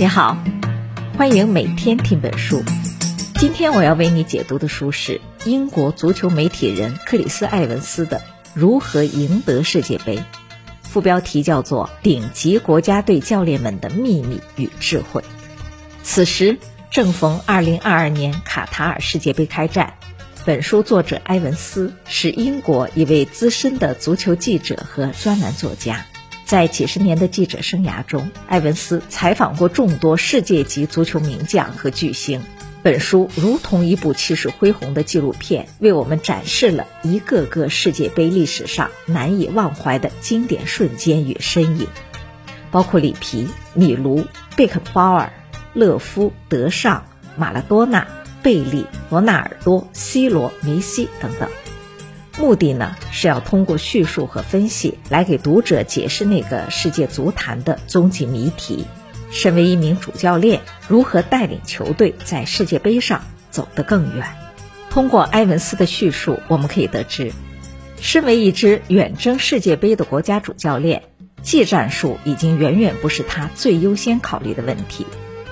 你好，欢迎每天听本书。今天我要为你解读的书是英国足球媒体人克里斯·埃文斯的《如何赢得世界杯》，副标题叫做《顶级国家队教练们的秘密与智慧》。此时正逢2022年卡塔尔世界杯开战。本书作者埃文斯是英国一位资深的足球记者和专栏作家。在几十年的记者生涯中，埃文斯采访过众多世界级足球名将和巨星。本书如同一部气势恢宏的纪录片，为我们展示了一个个世界杯历史上难以忘怀的经典瞬间与身影，包括里皮、米卢、贝肯鲍尔、勒夫、德尚、马拉多纳、贝利、罗纳尔多、C 罗、梅西等等。目的呢是要通过叙述和分析来给读者解释那个世界足坛的终极谜题。身为一名主教练，如何带领球队在世界杯上走得更远？通过埃文斯的叙述，我们可以得知，身为一支远征世界杯的国家主教练，技战术已经远远不是他最优先考虑的问题。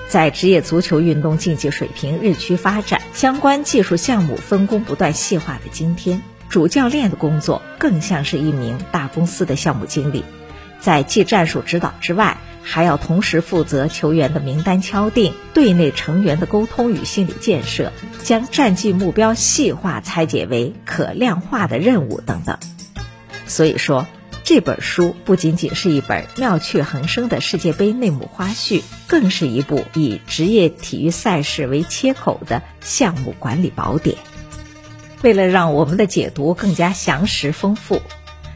在职业足球运动竞技水平日趋发展、相关技术项目分工不断细化的今天。主教练的工作更像是一名大公司的项目经理，在技战术指导之外，还要同时负责球员的名单敲定、队内成员的沟通与心理建设、将战绩目标细化拆解为可量化的任务等等。所以说，这本书不仅仅是一本妙趣横生的世界杯内幕花絮，更是一部以职业体育赛事为切口的项目管理宝典。为了让我们的解读更加详实丰富，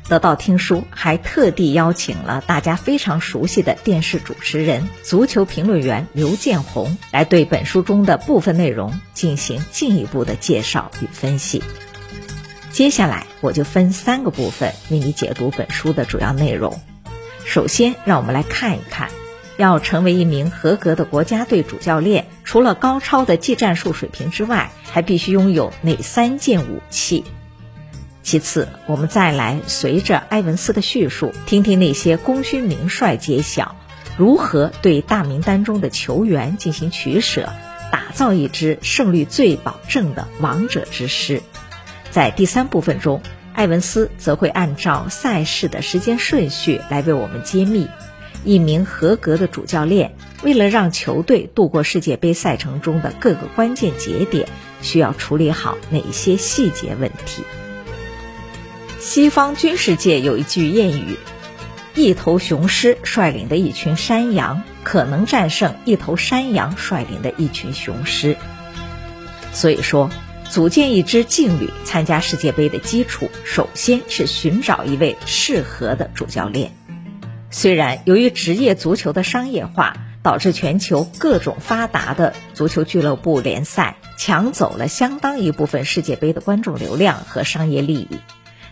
得到听书还特地邀请了大家非常熟悉的电视主持人、足球评论员刘建宏来对本书中的部分内容进行进一步的介绍与分析。接下来我就分三个部分为你解读本书的主要内容。首先，让我们来看一看。要成为一名合格的国家队主教练，除了高超的技战术水平之外，还必须拥有哪三件武器？其次，我们再来随着埃文斯的叙述，听听那些功勋名帅揭晓如何对大名单中的球员进行取舍，打造一支胜率最保证的王者之师。在第三部分中，埃文斯则会按照赛事的时间顺序来为我们揭秘。一名合格的主教练，为了让球队度过世界杯赛程中的各个关键节点，需要处理好哪些细节问题？西方军事界有一句谚语：“一头雄狮率领的一群山羊，可能战胜一头山羊率领的一群雄狮。”所以说，组建一支劲旅参加世界杯的基础，首先是寻找一位适合的主教练。虽然由于职业足球的商业化，导致全球各种发达的足球俱乐部联赛抢走了相当一部分世界杯的观众流量和商业利益，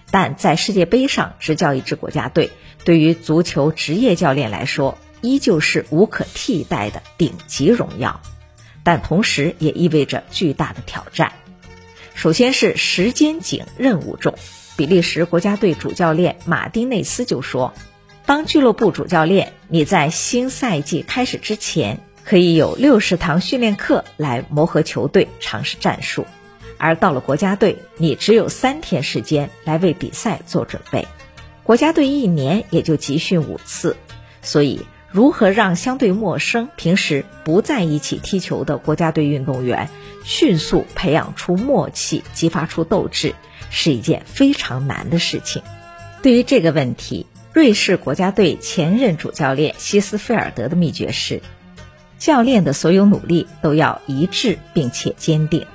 但在世界杯上执教一支国家队，对于足球职业教练来说，依旧是无可替代的顶级荣耀，但同时也意味着巨大的挑战。首先是时间紧、任务重。比利时国家队主教练马丁内斯就说。当俱乐部主教练，你在新赛季开始之前可以有六十堂训练课来磨合球队、尝试战术；而到了国家队，你只有三天时间来为比赛做准备。国家队一年也就集训五次，所以如何让相对陌生、平时不在一起踢球的国家队运动员迅速培养出默契、激发出斗志，是一件非常难的事情。对于这个问题，瑞士国家队前任主教练希斯菲尔德的秘诀是：教练的所有努力都要一致并且坚定，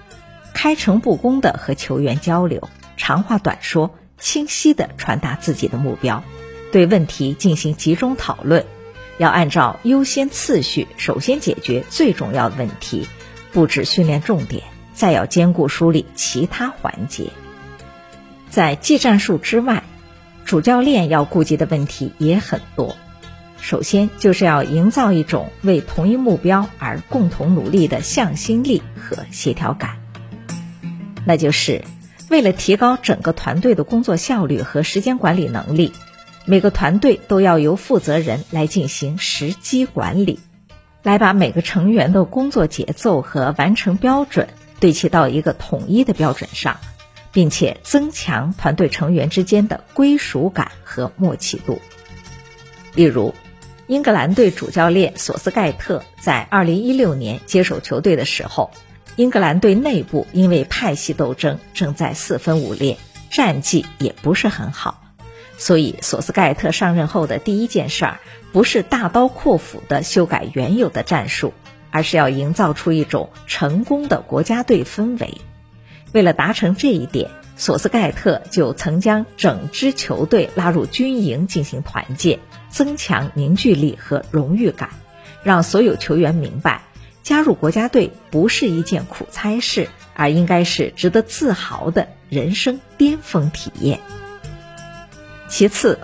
开诚布公的和球员交流，长话短说，清晰的传达自己的目标，对问题进行集中讨论，要按照优先次序，首先解决最重要的问题，布置训练重点，再要兼顾梳理其他环节，在技战术之外。主教练要顾及的问题也很多，首先就是要营造一种为同一目标而共同努力的向心力和协调感。那就是为了提高整个团队的工作效率和时间管理能力，每个团队都要由负责人来进行时机管理。来把每个成员的工作节奏和完成标准对齐到一个统一的标准上，并且增强团队成员之间的归属感和默契度。例如，英格兰队主教练索斯盖特在2016年接手球队的时候，英格兰队内部因为派系斗争正在四分五裂，战绩也不是很好。所以，索斯盖特上任后的第一件事儿，不是大刀阔斧地修改原有的战术，而是要营造出一种成功的国家队氛围。为了达成这一点，索斯盖特就曾将整支球队拉入军营进行团建，增强凝聚力和荣誉感，让所有球员明白，加入国家队不是一件苦差事，而应该是值得自豪的人生巅峰体验。其次，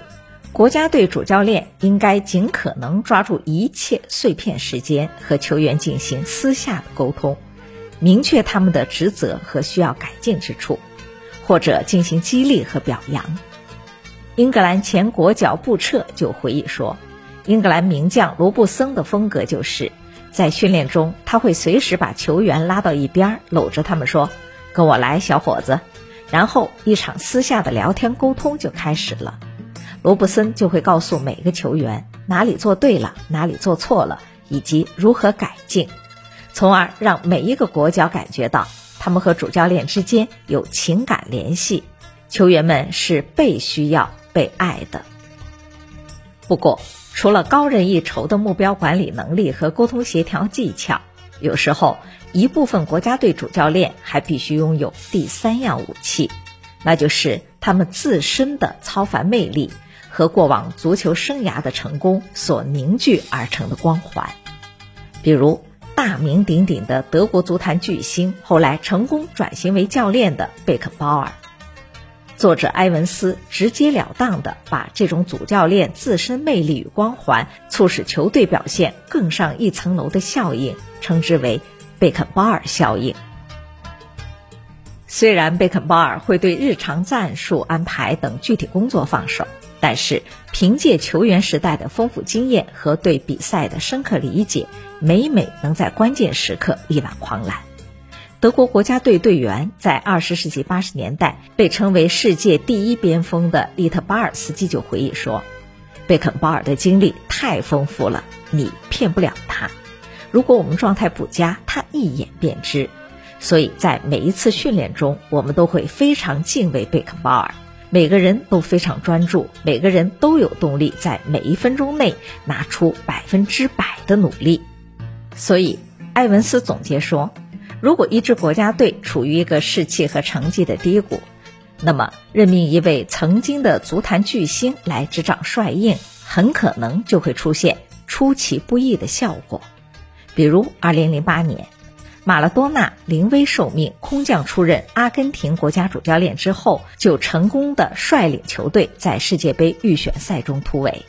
国家队主教练应该尽可能抓住一切碎片时间和球员进行私下的沟通，明确他们的职责和需要改进之处，或者进行激励和表扬。英格兰前国脚布彻就回忆说，英格兰名将罗布森的风格就是在训练中，他会随时把球员拉到一边，搂着他们说：“跟我来，小伙子。”然后，一场私下的聊天沟通就开始了。罗布森就会告诉每个球员哪里做对了，哪里做错了，以及如何改进，从而让每一个国脚感觉到他们和主教练之间有情感联系，球员们是被需要、被爱的。不过，除了高人一筹的目标管理能力和沟通协调技巧，有时候。一部分国家队主教练还必须拥有第三样武器，那就是他们自身的超凡魅力和过往足球生涯的成功所凝聚而成的光环。比如，大名鼎鼎的德国足坛巨星，后来成功转型为教练的贝肯鲍尔。作者埃文斯直截了当地把这种主教练自身魅力与光环，促使球队表现更上一层楼的效应，称之为。贝肯鲍尔效应。虽然贝肯鲍尔会对日常战术安排等具体工作放手，但是凭借球员时代的丰富经验和对比赛的深刻理解，每每能在关键时刻力挽狂澜。德国国家队队员在二十世纪八十年代被称为世界第一边锋的利特巴尔斯基就回忆说：“贝肯鲍尔的经历太丰富了，你骗不了他。”如果我们状态不佳，他一眼便知。所以在每一次训练中，我们都会非常敬畏贝肯鲍尔。每个人都非常专注，每个人都有动力在每一分钟内拿出百分之百的努力。所以，埃文斯总结说，如果一支国家队处于一个士气和成绩的低谷，那么任命一位曾经的足坛巨星来执掌帅印，很可能就会出现出其不意的效果。比如，2008年，马拉多纳临危受命，空降出任阿根廷国家主教练之后，就成功的率领球队在世界杯预选赛中突围。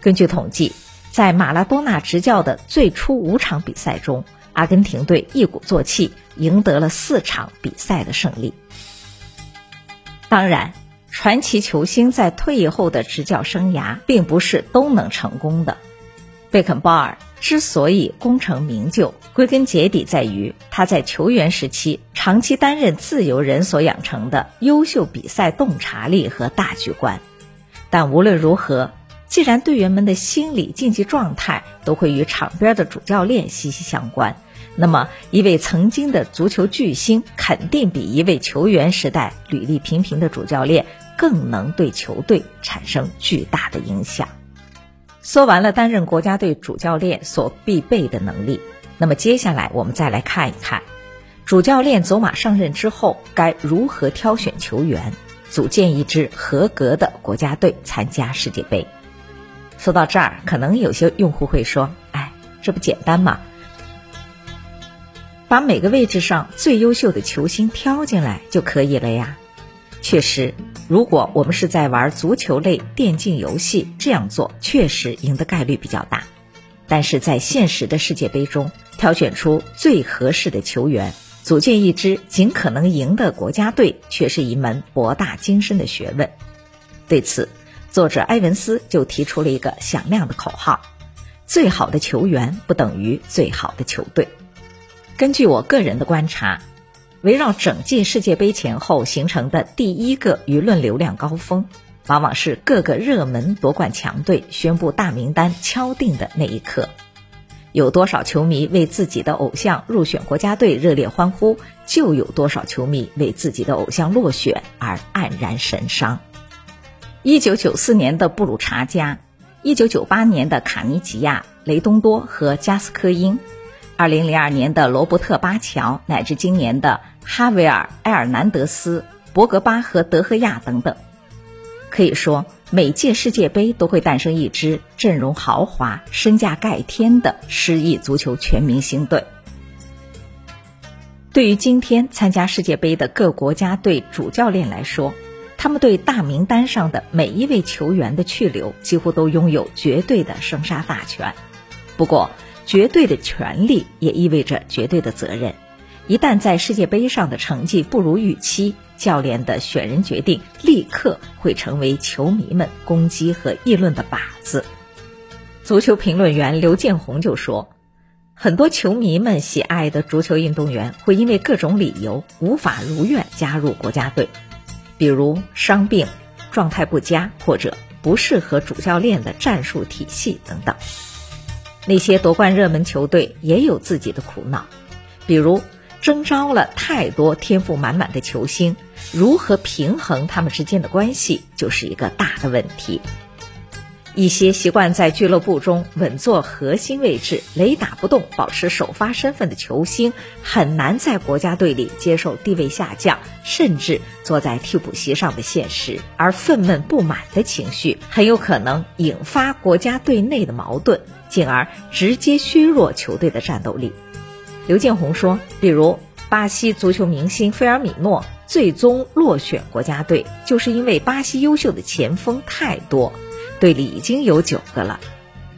根据统计，在马拉多纳执教的最初五场比赛中，阿根廷队一鼓作气赢得了四场比赛的胜利。当然，传奇球星在退役后的执教生涯并不是都能成功的。贝肯鲍尔。之所以功成名就，归根结底在于他在球员时期长期担任自由人所养成的优秀比赛洞察力和大局观。但无论如何，既然队员们的心理竞技状态都会与场边的主教练息息相关，那么一位曾经的足球巨星肯定比一位球员时代履历平平的主教练更能对球队产生巨大的影响。说完了担任国家队主教练所必备的能力，那么接下来我们再来看一看，主教练走马上任之后该如何挑选球员，组建一支合格的国家队参加世界杯。说到这儿，可能有些用户会说：“哎，这不简单吗？把每个位置上最优秀的球星挑进来就可以了呀。”确实。如果我们是在玩足球类电竞游戏，这样做确实赢的概率比较大。但是在现实的世界杯中，挑选出最合适的球员，组建一支尽可能赢的国家队，却是一门博大精深的学问。对此，作者埃文斯就提出了一个响亮的口号：最好的球员不等于最好的球队。根据我个人的观察，围绕整届世界杯前后形成的第一个舆论流量高峰，往往是各个热门夺冠强队宣布大名单敲定的那一刻。有多少球迷为自己的偶像入选国家队热烈欢呼，就有多少球迷为自己的偶像落选而黯然神伤。一九九四年的布鲁查加。一九九八年的卡尼吉亚、雷东多和加斯科因，二零零二年的罗伯特巴乔，乃至今年的哈维尔埃尔南德斯、博格巴和德赫亚等等，可以说每届世界杯都会诞生一支阵容豪华、身价盖天的失意足球全明星队。对于今天参加世界杯的各国家队主教练来说，他们对大名单上的每一位球员的去留，几乎都拥有绝对的生杀大权。不过，绝对的权利也意味着绝对的责任。一旦在世界杯上的成绩不如预期，教练的选人决定立刻会成为球迷们攻击和议论的靶子。足球评论员刘建宏就说：“很多球迷们喜爱的足球运动员会因为各种理由无法如愿加入国家队。”比如伤病、状态不佳或者不适合主教练的战术体系等等。那些夺冠热门球队也有自己的苦恼，比如征召了太多天赋满满的球星，如何平衡他们之间的关系，就是一个大的问题。一些习惯在俱乐部中稳坐核心位置、雷打不动、保持首发身份的球星，很难在国家队里接受地位下降，甚至坐在替补席上的现实。而愤懑不满的情绪，很有可能引发国家队内的矛盾，进而直接削弱球队的战斗力。刘建宏说：“比如巴西足球明星菲尔米诺最终落选国家队，就是因为巴西优秀的前锋太多。”队里已经有九个了，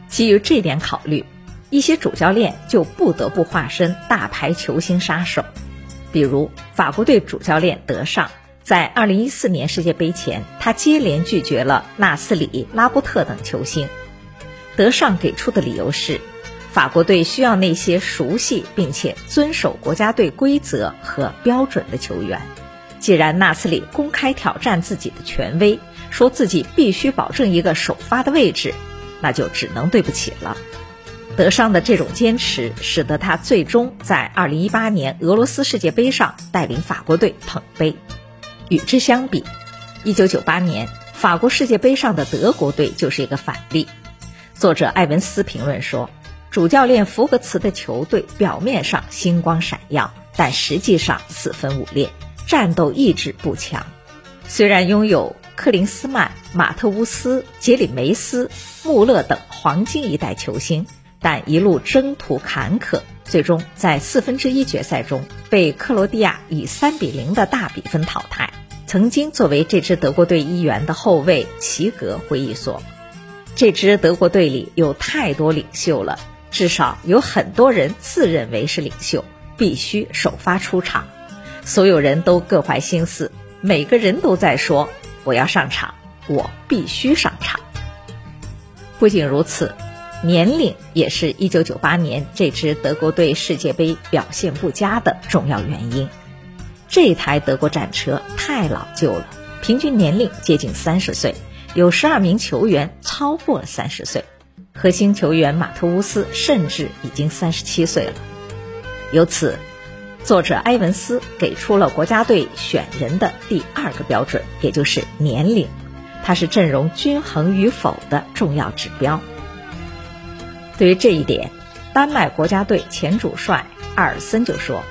基于这点考虑，一些主教练就不得不化身大牌球星杀手，比如法国队主教练德尚，在2014年世界杯前，他接连拒绝了纳斯里、拉波特等球星。德尚给出的理由是，法国队需要那些熟悉并且遵守国家队规则和标准的球员。既然纳斯里公开挑战自己的权威。说自己必须保证一个首发的位置，那就只能对不起了。德尚的这种坚持，使得他最终在2018年俄罗斯世界杯上带领法国队捧杯。与之相比，1998年法国世界杯上的德国队就是一个反例。作者艾文斯评论说：“主教练福格茨的球队表面上星光闪耀，但实际上四分五裂，战斗意志不强。虽然拥有。”克林斯曼、马特乌斯、杰里梅斯、穆勒等黄金一代球星，但一路征途坎坷，最终在四分之一决赛中被克罗地亚以三比零的大比分淘汰。曾经作为这支德国队一员的后卫齐格回忆说：“这支德国队里有太多领袖了，至少有很多人自认为是领袖，必须首发出场。所有人都各怀心思，每个人都在说。”我要上场，我必须上场。不仅如此，年龄也是一九九八年这支德国队世界杯表现不佳的重要原因。这台德国战车太老旧了，平均年龄接近三十岁，有十二名球员超过了三十岁，核心球员马特乌斯甚至已经三十七岁了。由此。作者埃文斯给出了国家队选人的第二个标准，也就是年龄，它是阵容均衡与否的重要指标。对于这一点，丹麦国家队前主帅阿尔森就说：“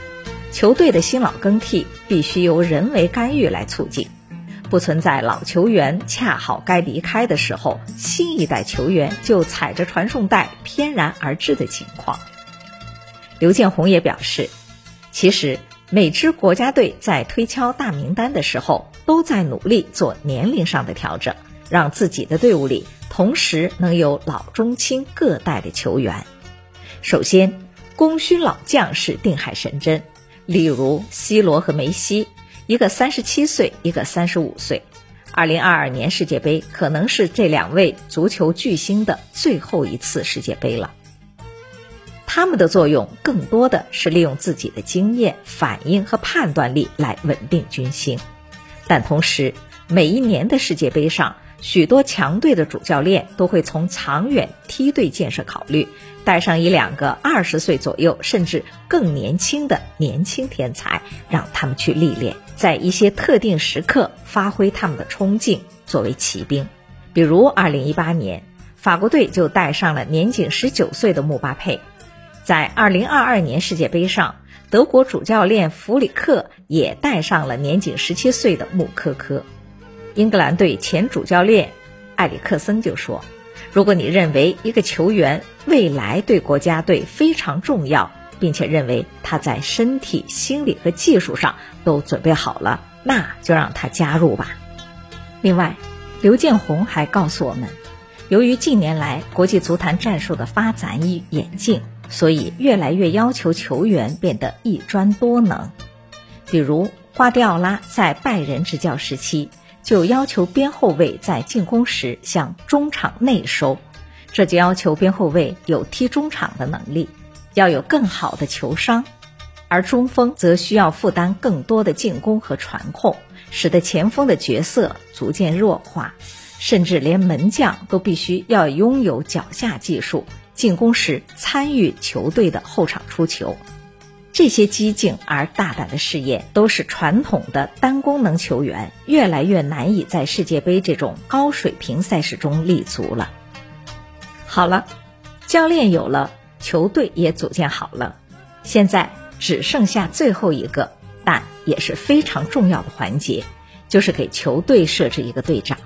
球队的新老更替必须由人为干预来促进，不存在老球员恰好该离开的时候，新一代球员就踩着传送带翩然而至的情况。”刘建宏也表示。其实，每支国家队在推敲大名单的时候，都在努力做年龄上的调整，让自己的队伍里同时能有老中青各代的球员。首先，功勋老将是定海神针，例如 C 罗和梅西，一个三十七岁，一个三十五岁，二零二二年世界杯可能是这两位足球巨星的最后一次世界杯了。他们的作用更多的是利用自己的经验、反应和判断力来稳定军心，但同时，每一年的世界杯上，许多强队的主教练都会从长远梯队建设考虑，带上一两个二十岁左右甚至更年轻的年轻天才，让他们去历练，在一些特定时刻发挥他们的冲劲，作为骑兵。比如，二零一八年，法国队就带上了年仅十九岁的姆巴佩。在2022年世界杯上，德国主教练弗里克也带上了年仅17岁的穆科科。英格兰队前主教练埃里克森就说：“如果你认为一个球员未来对国家队非常重要，并且认为他在身体、心理和技术上都准备好了，那就让他加入吧。”另外，刘建宏还告诉我们，由于近年来国际足坛战术的发展与演进。所以，越来越要求球员变得一专多能。比如，瓜迪奥拉在拜仁执教时期就要求边后卫在进攻时向中场内收，这就要求边后卫有踢中场的能力，要有更好的球商；而中锋则需要负担更多的进攻和传控，使得前锋的角色逐渐弱化，甚至连门将都必须要拥有脚下技术。进攻时参与球队的后场出球，这些激进而大胆的试验，都是传统的单功能球员越来越难以在世界杯这种高水平赛事中立足了。好了，教练有了，球队也组建好了，现在只剩下最后一个，但也是非常重要的环节，就是给球队设置一个队长。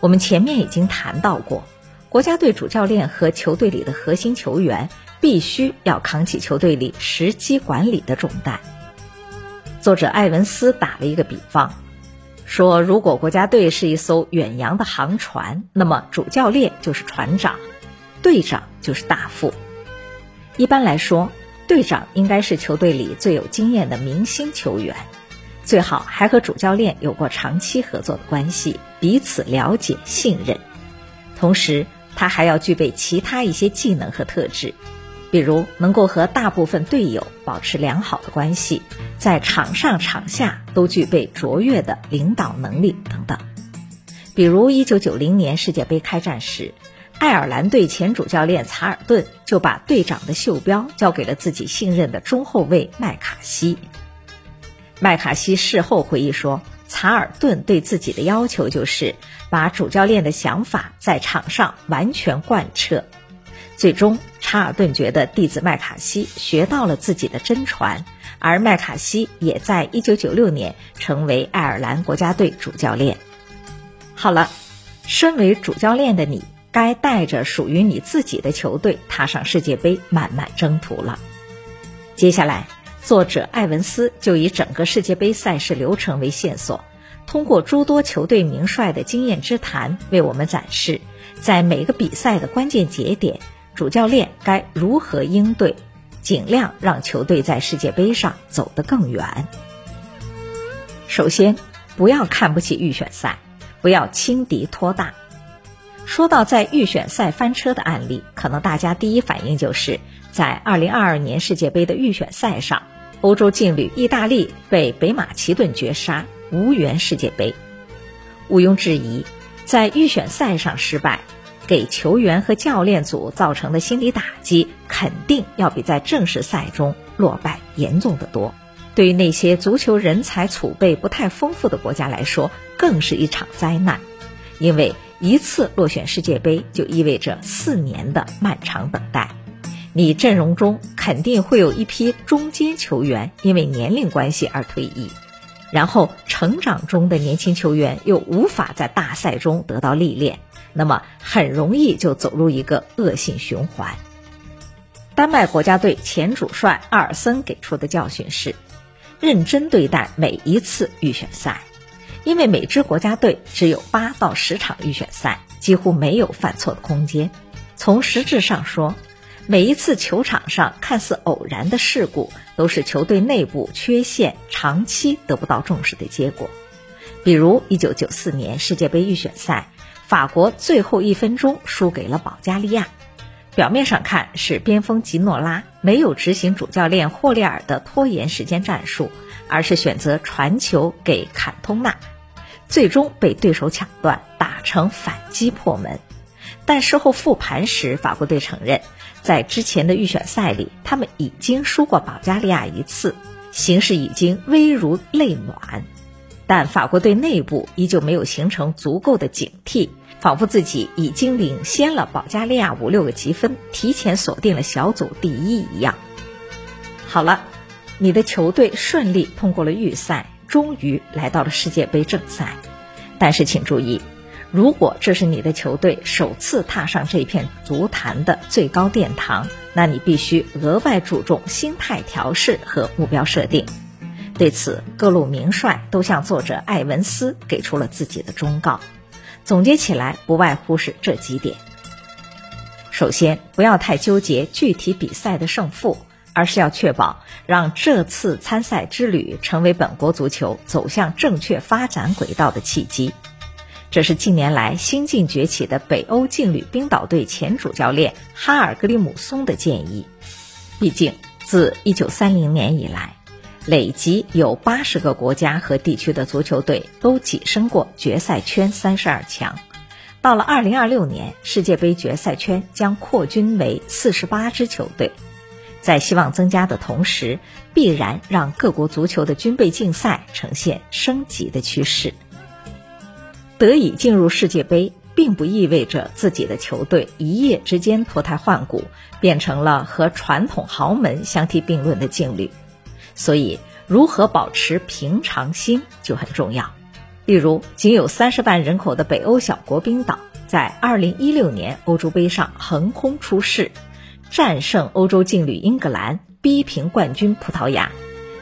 我们前面已经谈到过。国家队主教练和球队里的核心球员必须要扛起球队里时机管理的重担。作者艾文斯打了一个比方，说如果国家队是一艘远洋的航船，那么主教练就是船长，队长就是大副。一般来说，队长应该是球队里最有经验的明星球员，最好还和主教练有过长期合作的关系，彼此了解信任，同时。他还要具备其他一些技能和特质，比如能够和大部分队友保持良好的关系，在场上场下都具备卓越的领导能力等等。比如1990年世界杯开战时，爱尔兰队前主教练查尔顿就把队长的袖标交给了自己信任的中后卫麦卡锡。麦卡锡事后回忆说。查尔顿对自己的要求就是把主教练的想法在场上完全贯彻。最终，查尔顿觉得弟子麦卡锡学到了自己的真传，而麦卡锡也在1996年成为爱尔兰国家队主教练。好了，身为主教练的你，该带着属于你自己的球队踏上世界杯漫漫征途了。接下来。作者艾文斯就以整个世界杯赛事流程为线索，通过诸多球队名帅的经验之谈，为我们展示在每个比赛的关键节点，主教练该如何应对，尽量让球队在世界杯上走得更远。首先，不要看不起预选赛，不要轻敌托大。说到在预选赛翻车的案例，可能大家第一反应就是在2022年世界杯的预选赛上。欧洲劲旅意大利被北马其顿绝杀，无缘世界杯。毋庸置疑，在预选赛上失败，给球员和教练组造成的心理打击，肯定要比在正式赛中落败严重的多。对于那些足球人才储备不太丰富的国家来说，更是一场灾难，因为一次落选世界杯就意味着四年的漫长等待。你阵容中肯定会有一批中间球员因为年龄关系而退役，然后成长中的年轻球员又无法在大赛中得到历练，那么很容易就走入一个恶性循环。丹麦国家队前主帅阿尔森给出的教训是：认真对待每一次预选赛，因为每支国家队只有八到十场预选赛，几乎没有犯错的空间。从实质上说，每一次球场上看似偶然的事故，都是球队内部缺陷长期得不到重视的结果。比如1994年世界杯预选赛，法国最后一分钟输给了保加利亚。表面上看是边锋吉诺拉没有执行主教练霍利尔的拖延时间战术，而是选择传球给坎通纳，最终被对手抢断，打成反击破门。但事后复盘时，法国队承认，在之前的预选赛里，他们已经输过保加利亚一次，形势已经危如累卵。但法国队内部依旧没有形成足够的警惕，仿佛自己已经领先了保加利亚五六个积分，提前锁定了小组第一一样。好了，你的球队顺利通过了预赛，终于来到了世界杯正赛。但是请注意，如果这是你的球队首次踏上这片足坛的最高殿堂，那你必须额外注重心态调试和目标设定。对此，各路名帅都向作者艾文斯给出了自己的忠告，总结起来不外乎是这几点：首先，不要太纠结具体比赛的胜负，而是要确保让这次参赛之旅成为本国足球走向正确发展轨道的契机。这是近年来新晋崛起的北欧劲旅冰岛队前主教练哈尔格里姆松的建议。毕竟，自1930年以来。累计有八十个国家和地区的足球队都跻身过决赛圈三十二强。到了二零二六年，世界杯决赛圈将扩军为四十八支球队。在希望增加的同时，必然让各国足球的军备竞赛呈现升级的趋势。得以进入世界杯，并不意味着自己的球队一夜之间脱胎换骨，变成了和传统豪门相提并论的劲旅。所以，如何保持平常心就很重要。例如，仅有三十万人口的北欧小国冰岛，在二零一六年欧洲杯上横空出世，战胜欧洲劲旅英格兰，逼平冠军葡萄牙。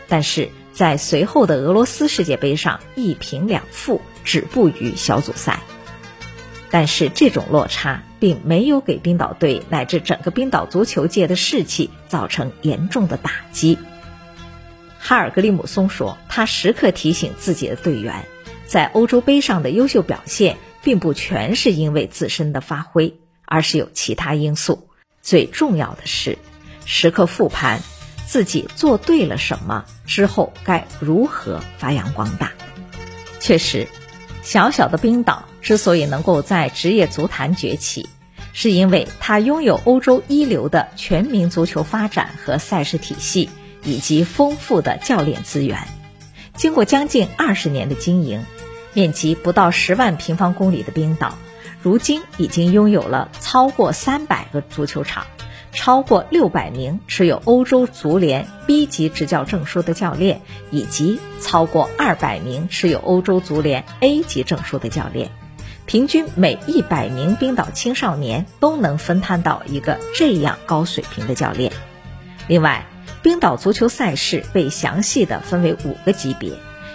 但是在随后的俄罗斯世界杯上一平两负，止步于小组赛。但是这种落差并没有给冰岛队乃至整个冰岛足球界的士气造成严重的打击。哈尔格里姆松说：“他时刻提醒自己的队员，在欧洲杯上的优秀表现，并不全是因为自身的发挥，而是有其他因素。最重要的是，时刻复盘自己做对了什么，之后该如何发扬光大。确实，小小的冰岛之所以能够在职业足坛崛起，是因为它拥有欧洲一流的全民足球发展和赛事体系。”以及丰富的教练资源，经过将近二十年的经营，面积不到十万平方公里的冰岛，如今已经拥有了超过三百个足球场，超过六百名持有欧洲足联 B 级执教证书的教练，以及超过二百名持有欧洲足联 A 级证书的教练。平均每一百名冰岛青少年都能分摊到一个这样高水平的教练。另外，冰岛足球赛事被详细的分为五个级别，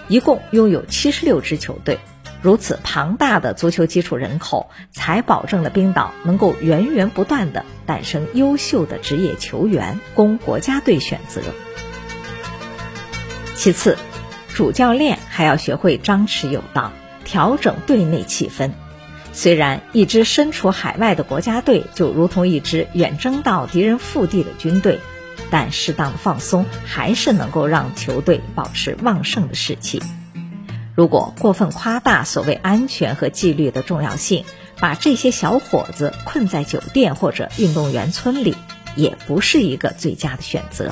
一共拥有七十六支球队。如此庞大的足球基础人口，才保证了冰岛能够源源不断的诞生优秀的职业球员，供国家队选择。其次，主教练还要学会张弛有道，调整队内气氛。虽然一支身处海外的国家队就如同一支远征到敌人腹地的军队。但适当的放松还是能够让球队保持旺盛的士气。如果过分夸大所谓安全和纪律的重要性，把这些小伙子困在酒店或者运动员村里，也不是一个最佳的选择。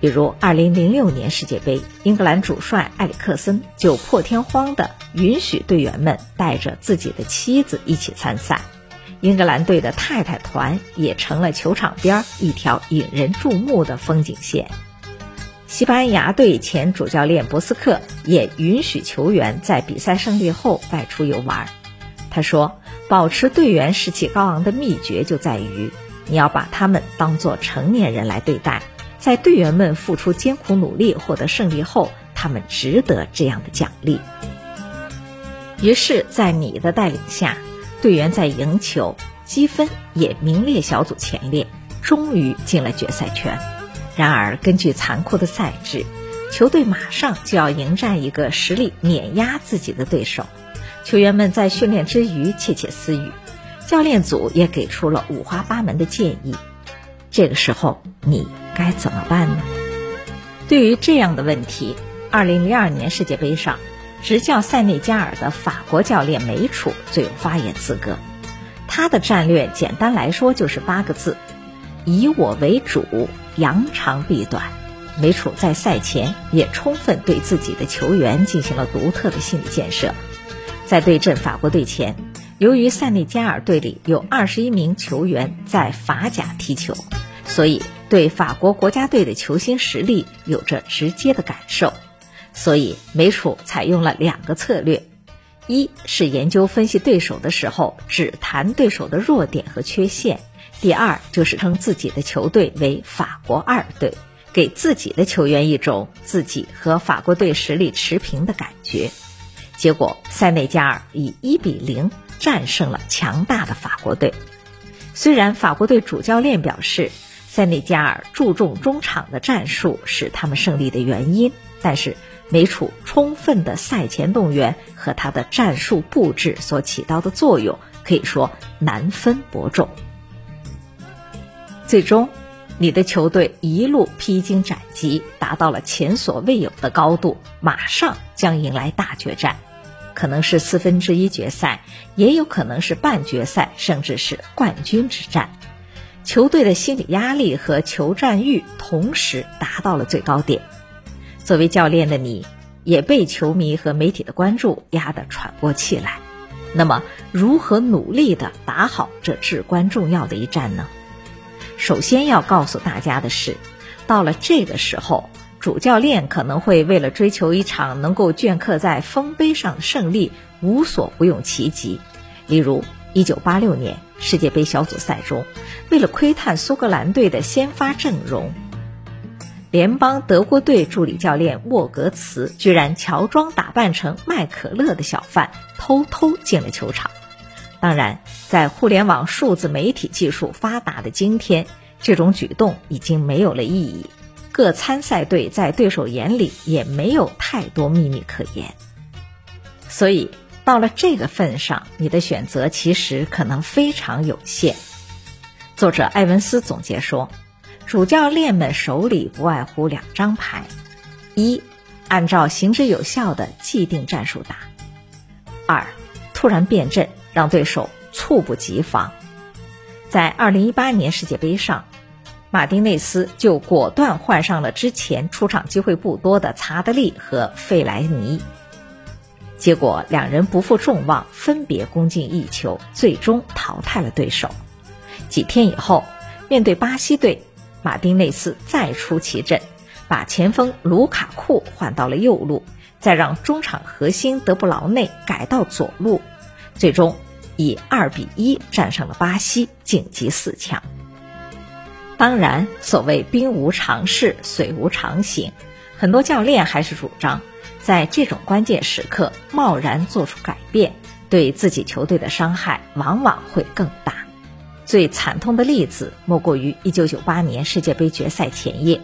比如2006年世界杯，英格兰主帅埃里克森就破天荒地允许队员们带着自己的妻子一起参赛。英格兰队的太太团也成了球场边一条引人注目的风景线。西班牙队前主教练博斯克也允许球员在比赛胜利后外出游玩。他说：“保持队员士气高昂的秘诀就在于，你要把他们当作成年人来对待。在队员们付出艰苦努力获得胜利后，他们值得这样的奖励。”于是，在你的带领下。队员在赢球，积分也名列小组前列，终于进了决赛圈。然而，根据残酷的赛制，球队马上就要迎战一个实力碾压自己的对手，球员们在训练之余窃窃私语，教练组也给出了五花八门的建议。这个时候你该怎么办呢？对于这样的问题，二零零二年世界杯上，执教塞内加尔的法国教练梅楚最有发言资格。他的战略简单来说就是八个字：以我为主，扬长避短。梅楚在赛前也充分对自己的球员进行了独特的心理建设。在对阵法国队前，由于塞内加尔队里有二十一名球员在法甲踢球，所以。对法国国家队的球星实力有着直接的感受，所以梅楚采用了两个策略：一是研究分析对手的时候只谈对手的弱点和缺陷；第二就是称自己的球队为“法国二队”，给自己的球员一种自己和法国队实力持平的感觉。结果，塞内加尔以一比零战胜了强大的法国队。虽然法国队主教练表示。塞内加尔注重中场的战术是他们胜利的原因，但是梅楚充分的赛前动员和他的战术布置所起到的作用，可以说难分伯仲。最终，你的球队一路披荆斩棘，达到了前所未有的高度，马上将迎来大决战，可能是四分之一决赛，也有可能是半决赛，甚至是冠军之战。球队的心理压力和求战欲同时达到了最高点，作为教练的你，也被球迷和媒体的关注压得喘不过气来。那么，如何努力地打好这至关重要的一战呢？首先要告诉大家的是，到了这个时候，主教练可能会为了追求一场能够镌刻在丰碑上的胜利，无所不用其极，例如。一九八六年世界杯小组赛中，为了窥探苏格兰队的先发阵容，联邦德国队助理教练沃格茨居然乔装打扮成卖可乐的小贩，偷偷进了球场。当然，在互联网数字媒体技术发达的今天，这种举动已经没有了意义。各参赛队在对手眼里也没有太多秘密可言，所以。到了这个份上，你的选择其实可能非常有限。作者艾文斯总结说：“主教练们手里不外乎两张牌：一，按照行之有效的既定战术打；二，突然变阵，让对手猝不及防。”在2018年世界杯上，马丁内斯就果断换上了之前出场机会不多的查德利和费莱尼。结果两人不负众望，分别攻进一球，最终淘汰了对手。几天以后，面对巴西队，马丁内斯再出奇阵，把前锋卢卡库换到了右路，再让中场核心德布劳内改到左路，最终以二比一战胜了巴西，晋级四强。当然，所谓兵无常势，水无常形，很多教练还是主张。在这种关键时刻贸然做出改变，对自己球队的伤害往往会更大。最惨痛的例子莫过于1998年世界杯决赛前夜，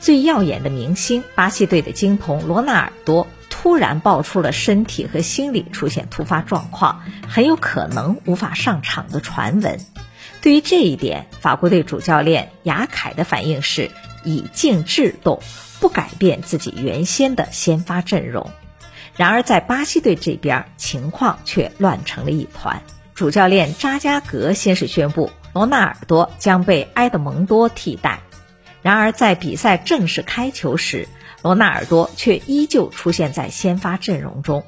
最耀眼的明星巴西队的金童罗纳尔多突然爆出了身体和心理出现突发状况，很有可能无法上场的传闻。对于这一点，法国队主教练雅凯的反应是以静制动。不改变自己原先的先发阵容，然而在巴西队这边情况却乱成了一团。主教练扎加格先是宣布罗纳尔多将被埃德蒙多替代，然而在比赛正式开球时，罗纳尔多却依旧出现在先发阵容中。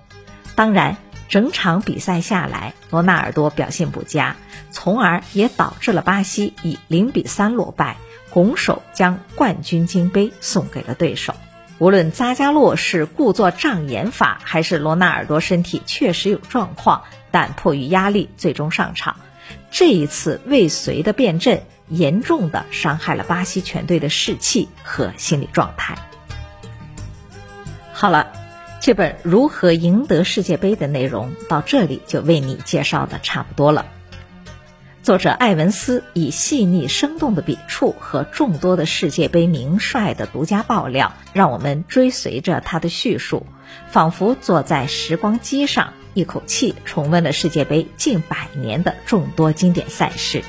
当然，整场比赛下来，罗纳尔多表现不佳，从而也导致了巴西以零比三落败。拱手将冠军金杯送给了对手。无论扎加洛是故作障眼法，还是罗纳尔多身体确实有状况，但迫于压力最终上场。这一次未遂的变阵，严重的伤害了巴西全队的士气和心理状态。好了，这本《如何赢得世界杯》的内容到这里就为你介绍的差不多了。作者艾文斯以细腻生动的笔触和众多的世界杯名帅的独家爆料，让我们追随着他的叙述，仿佛坐在时光机上，一口气重温了世界杯近百年的众多经典赛事。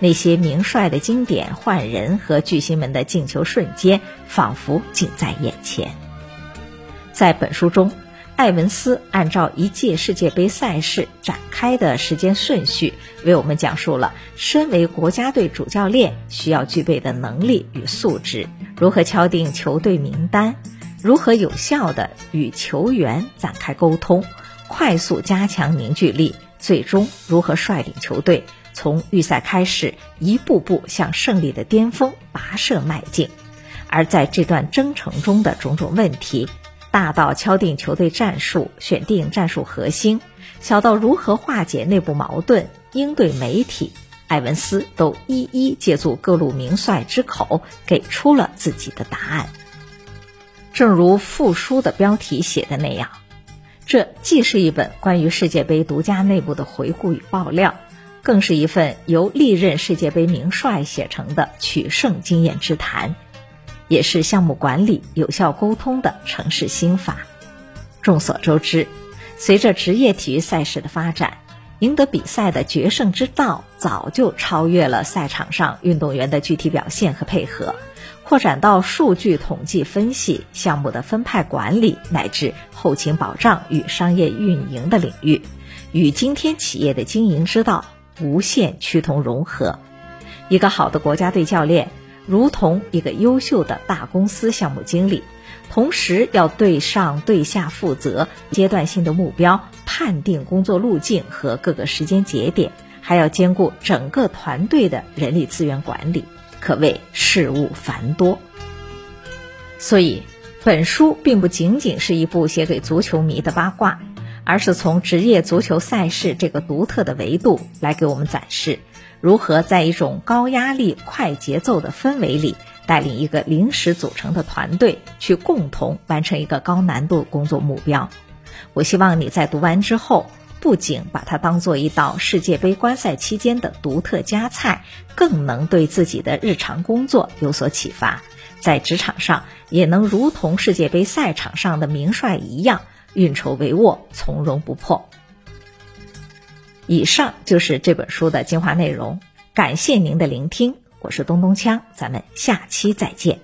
那些名帅的经典换人和巨星们的进球瞬间，仿佛近在眼前。在本书中。艾文斯按照一届世界杯赛事展开的时间顺序，为我们讲述了身为国家队主教练需要具备的能力与素质，如何敲定球队名单，如何有效地与球员展开沟通，快速加强凝聚力，最终如何率领球队从预赛开始一步步向胜利的巅峰跋涉迈进，而在这段征程中的种种问题。大到敲定球队战术、选定战术核心，小到如何化解内部矛盾、应对媒体，埃文斯都一一借助各路名帅之口，给出了自己的答案。正如副书的标题写的那样，这既是一本关于世界杯独家内部的回顾与爆料，更是一份由历任世界杯名帅写成的取胜经验之谈。也是项目管理、有效沟通的城市心法。众所周知，随着职业体育赛事的发展，赢得比赛的决胜之道早就超越了赛场上运动员的具体表现和配合，扩展到数据统计分析、项目的分派管理乃至后勤保障与商业运营的领域，与今天企业的经营之道无限趋同融合。一个好的国家队教练。如同一个优秀的大公司项目经理，同时要对上对下负责阶段性的目标，判定工作路径和各个时间节点，还要兼顾整个团队的人力资源管理，可谓事务繁多。所以，本书并不仅仅是一部写给足球迷的八卦，而是从职业足球赛事这个独特的维度来给我们展示。如何在一种高压力、快节奏的氛围里，带领一个临时组成的团队去共同完成一个高难度工作目标？我希望你在读完之后，不仅把它当做一道世界杯观赛期间的独特佳菜，更能对自己的日常工作有所启发，在职场上也能如同世界杯赛场上的名帅一样，运筹帷幄，从容不迫。以上就是这本书的精华内容，感谢您的聆听，我是东东锵，咱们下期再见。